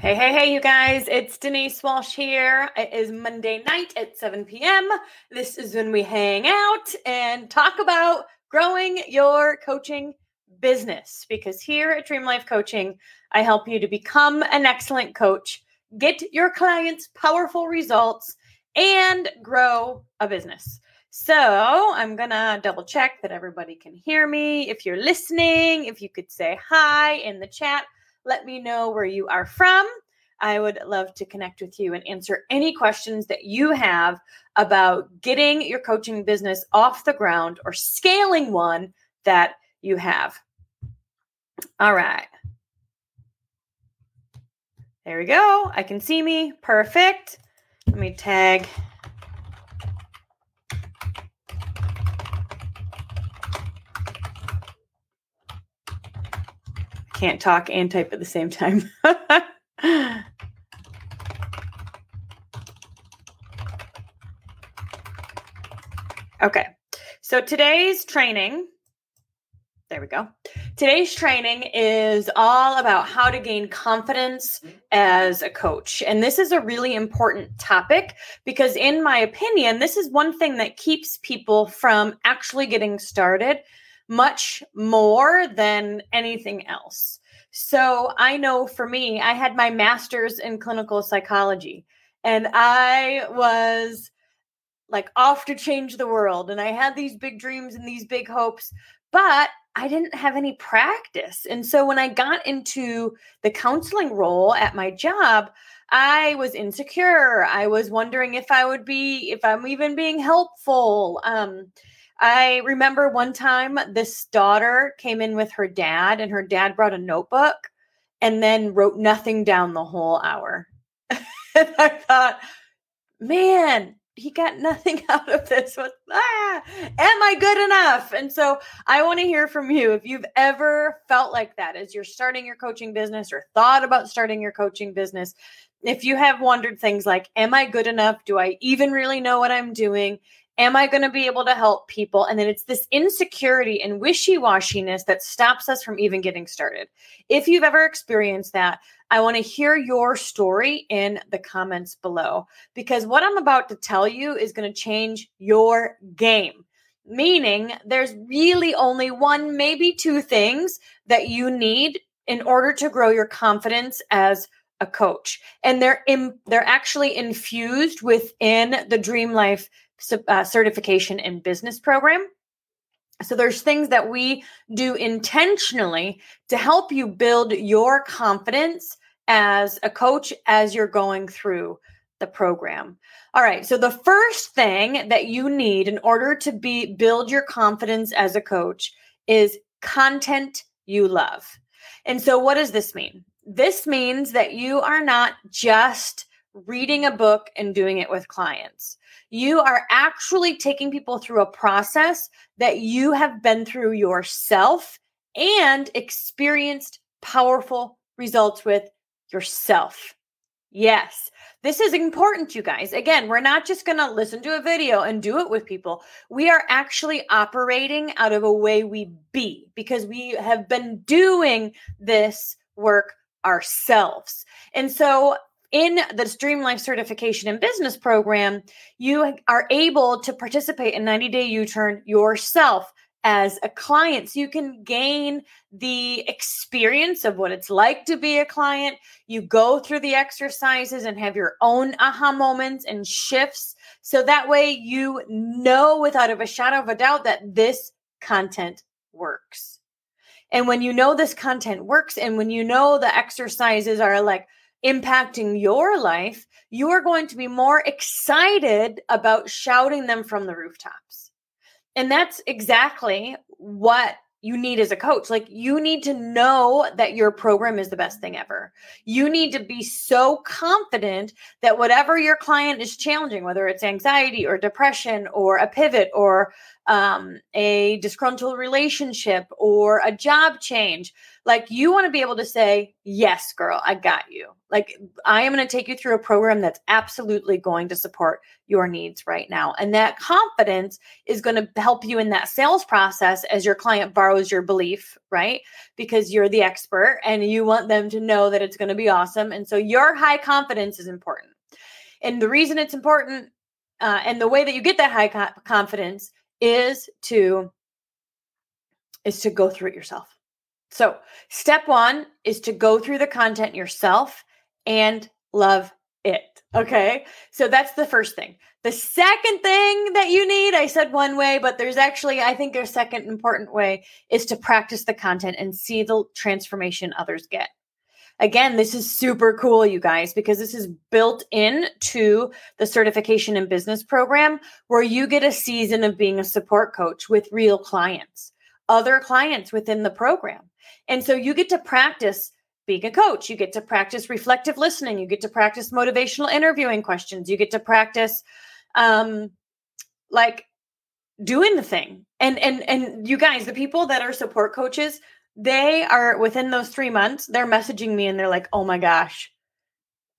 Hey, hey, hey, you guys. It's Denise Walsh here. It is Monday night at 7 p.m. This is when we hang out and talk about growing your coaching business because here at Dream Life Coaching, I help you to become an excellent coach, get your clients powerful results, and grow a business. So I'm going to double check that everybody can hear me. If you're listening, if you could say hi in the chat let me know where you are from. I would love to connect with you and answer any questions that you have about getting your coaching business off the ground or scaling one that you have. All right. There we go. I can see me. Perfect. Let me tag can't talk and type at the same time. okay. So today's training, there we go. Today's training is all about how to gain confidence as a coach. And this is a really important topic because, in my opinion, this is one thing that keeps people from actually getting started much more than anything else. So I know for me, I had my master's in clinical psychology and I was like off to change the world. And I had these big dreams and these big hopes, but I didn't have any practice. And so when I got into the counseling role at my job, I was insecure. I was wondering if I would be, if I'm even being helpful. Um, I remember one time this daughter came in with her dad, and her dad brought a notebook and then wrote nothing down the whole hour. and I thought, man, he got nothing out of this. What, ah, am I good enough? And so I want to hear from you if you've ever felt like that as you're starting your coaching business or thought about starting your coaching business. If you have wondered things like, am I good enough? Do I even really know what I'm doing? Am I going to be able to help people? And then it's this insecurity and wishy washiness that stops us from even getting started. If you've ever experienced that, I want to hear your story in the comments below because what I'm about to tell you is going to change your game. Meaning, there's really only one, maybe two things that you need in order to grow your confidence as a coach. And they're in, they're actually infused within the Dream Life uh, certification and business program. So there's things that we do intentionally to help you build your confidence as a coach as you're going through the program. All right, so the first thing that you need in order to be build your confidence as a coach is content you love. And so what does this mean? This means that you are not just reading a book and doing it with clients. You are actually taking people through a process that you have been through yourself and experienced powerful results with yourself. Yes, this is important, you guys. Again, we're not just going to listen to a video and do it with people. We are actually operating out of a way we be because we have been doing this work ourselves. And so in the Dream Life Certification and Business Program, you are able to participate in 90 Day U Turn yourself as a client. So you can gain the experience of what it's like to be a client. You go through the exercises and have your own aha moments and shifts. So that way you know without a shadow of a doubt that this content works. And when you know this content works, and when you know the exercises are like, impacting your life, you are going to be more excited about shouting them from the rooftops. And that's exactly what you need as a coach. Like, you need to know that your program is the best thing ever. You need to be so confident that whatever your client is challenging, whether it's anxiety or depression or a pivot or um, a disgruntled relationship or a job change. Like you want to be able to say, Yes, girl, I got you. Like I am going to take you through a program that's absolutely going to support your needs right now. And that confidence is going to help you in that sales process as your client borrows your belief, right? Because you're the expert and you want them to know that it's going to be awesome. And so your high confidence is important. And the reason it's important uh, and the way that you get that high co- confidence is to is to go through it yourself. So, step 1 is to go through the content yourself and love it. Mm-hmm. Okay? So that's the first thing. The second thing that you need, I said one way, but there's actually I think a second important way is to practice the content and see the transformation others get. Again, this is super cool, you guys, because this is built in to the certification in business program where you get a season of being a support coach with real clients, other clients within the program. And so you get to practice being a coach. You get to practice reflective listening. You get to practice motivational interviewing questions. You get to practice um like doing the thing. And and and you guys, the people that are support coaches, they are within those three months, they're messaging me and they're like, oh my gosh,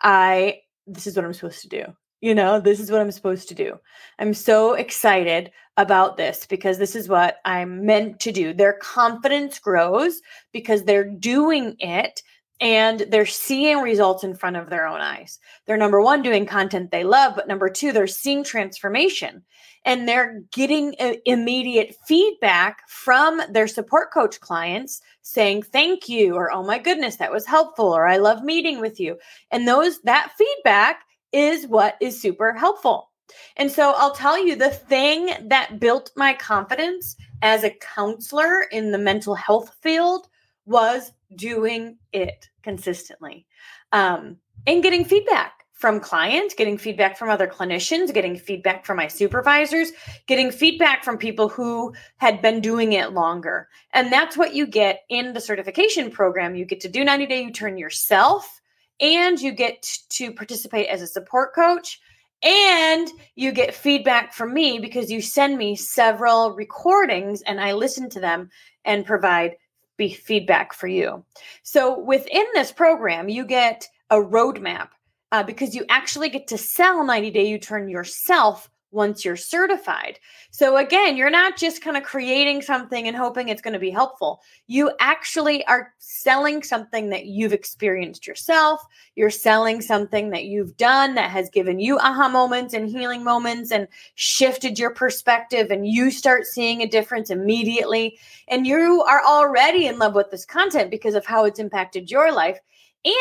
I, this is what I'm supposed to do. You know, this is what I'm supposed to do. I'm so excited about this because this is what I'm meant to do. Their confidence grows because they're doing it and they're seeing results in front of their own eyes. They're number one, doing content they love, but number two, they're seeing transformation. And they're getting uh, immediate feedback from their support coach clients saying thank you or oh my goodness that was helpful or i love meeting with you. And those that feedback is what is super helpful. And so i'll tell you the thing that built my confidence as a counselor in the mental health field was doing it consistently um, and getting feedback from clients, getting feedback from other clinicians, getting feedback from my supervisors, getting feedback from people who had been doing it longer. And that's what you get in the certification program. You get to do 90 day U turn yourself, and you get to participate as a support coach. And you get feedback from me because you send me several recordings and I listen to them and provide feedback for you. So within this program, you get a roadmap uh, because you actually get to sell 90 Day U Turn yourself once you're certified. So again, you're not just kind of creating something and hoping it's going to be helpful. You actually are selling something that you've experienced yourself. You're selling something that you've done that has given you aha moments and healing moments and shifted your perspective and you start seeing a difference immediately and you are already in love with this content because of how it's impacted your life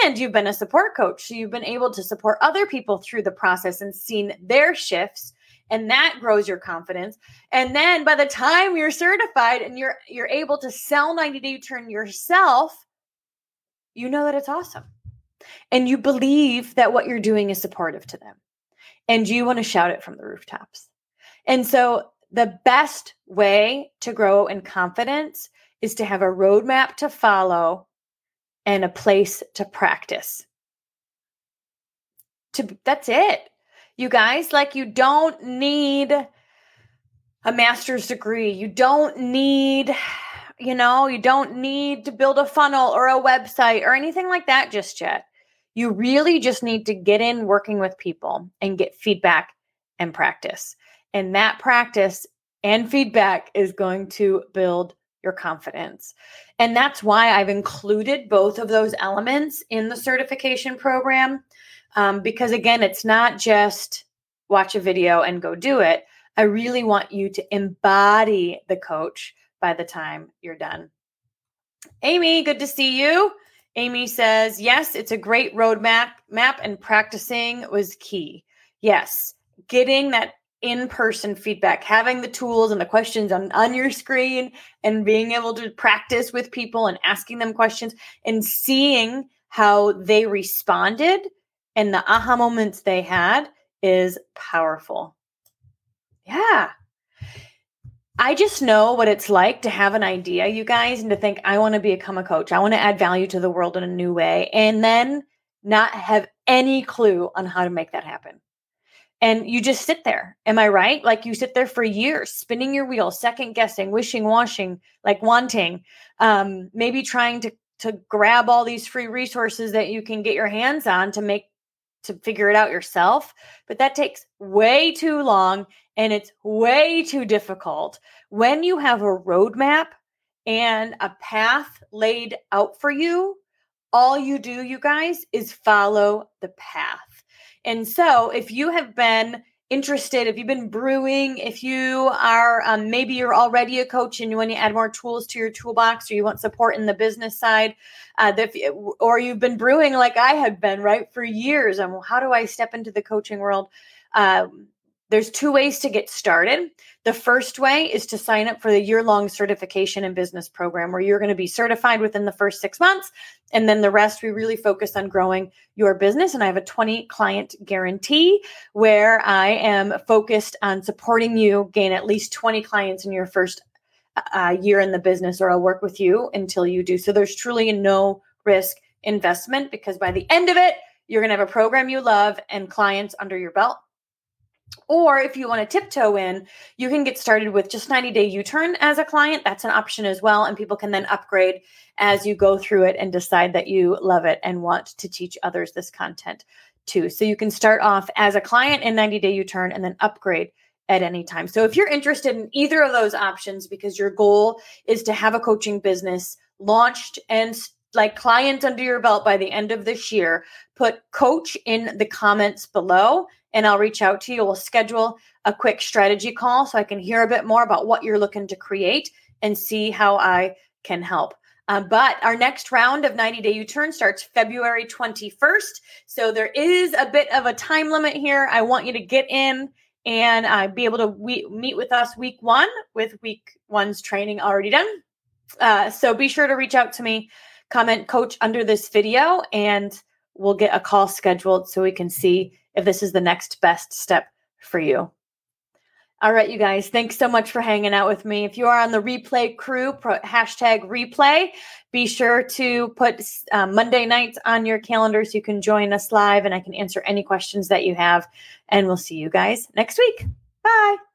and you've been a support coach. So you've been able to support other people through the process and seen their shifts and that grows your confidence. And then by the time you're certified and you're you're able to sell 90 day turn yourself, you know that it's awesome. And you believe that what you're doing is supportive to them. And you want to shout it from the rooftops. And so the best way to grow in confidence is to have a roadmap to follow and a place to practice. To that's it. You guys, like you don't need a master's degree. You don't need you know, you don't need to build a funnel or a website or anything like that just yet. You really just need to get in working with people and get feedback and practice. And that practice and feedback is going to build your confidence. And that's why I've included both of those elements in the certification program. Um, because again, it's not just watch a video and go do it. I really want you to embody the coach by the time you're done. Amy, good to see you. Amy says, yes, it's a great roadmap map and practicing was key. Yes, getting that in-person feedback having the tools and the questions on, on your screen and being able to practice with people and asking them questions and seeing how they responded and the aha moments they had is powerful yeah I just know what it's like to have an idea, you guys, and to think, I want to become a coach. I want to add value to the world in a new way. And then not have any clue on how to make that happen and you just sit there. Am I right? Like you sit there for years, spinning your wheels, second guessing, wishing, washing, like wanting, um, maybe trying to to grab all these free resources that you can get your hands on to make to figure it out yourself. But that takes way too long and it's way too difficult. When you have a roadmap and a path laid out for you, all you do, you guys, is follow the path. And so if you have been interested, if you've been brewing, if you are um, maybe you're already a coach and you want to add more tools to your toolbox, or you want support in the business side, uh, or you've been brewing like I have been right for years. And how do I step into the coaching world? Um, there's two ways to get started. The first way is to sign up for the year long certification and business program where you're going to be certified within the first six months. And then the rest, we really focus on growing your business. And I have a 20 client guarantee where I am focused on supporting you gain at least 20 clients in your first uh, year in the business, or I'll work with you until you do. So there's truly no risk investment because by the end of it, you're going to have a program you love and clients under your belt or if you want to tiptoe in, you can get started with just 90 day U turn as a client. That's an option as well. And people can then upgrade as you go through it and decide that you love it and want to teach others this content too. So you can start off as a client in 90 day U turn and then upgrade at any time. So if you're interested in either of those options because your goal is to have a coaching business launched and like client under your belt by the end of this year, put coach in the comments below and I'll reach out to you. We'll schedule a quick strategy call so I can hear a bit more about what you're looking to create and see how I can help. Uh, but our next round of 90 day U turn starts February 21st. So there is a bit of a time limit here. I want you to get in and uh, be able to we- meet with us week one with week one's training already done. Uh, so be sure to reach out to me, comment coach under this video, and we'll get a call scheduled so we can see if this is the next best step for you. All right, you guys, thanks so much for hanging out with me. If you are on the replay crew, pro, hashtag replay, be sure to put uh, Monday nights on your calendar so you can join us live and I can answer any questions that you have. And we'll see you guys next week. Bye.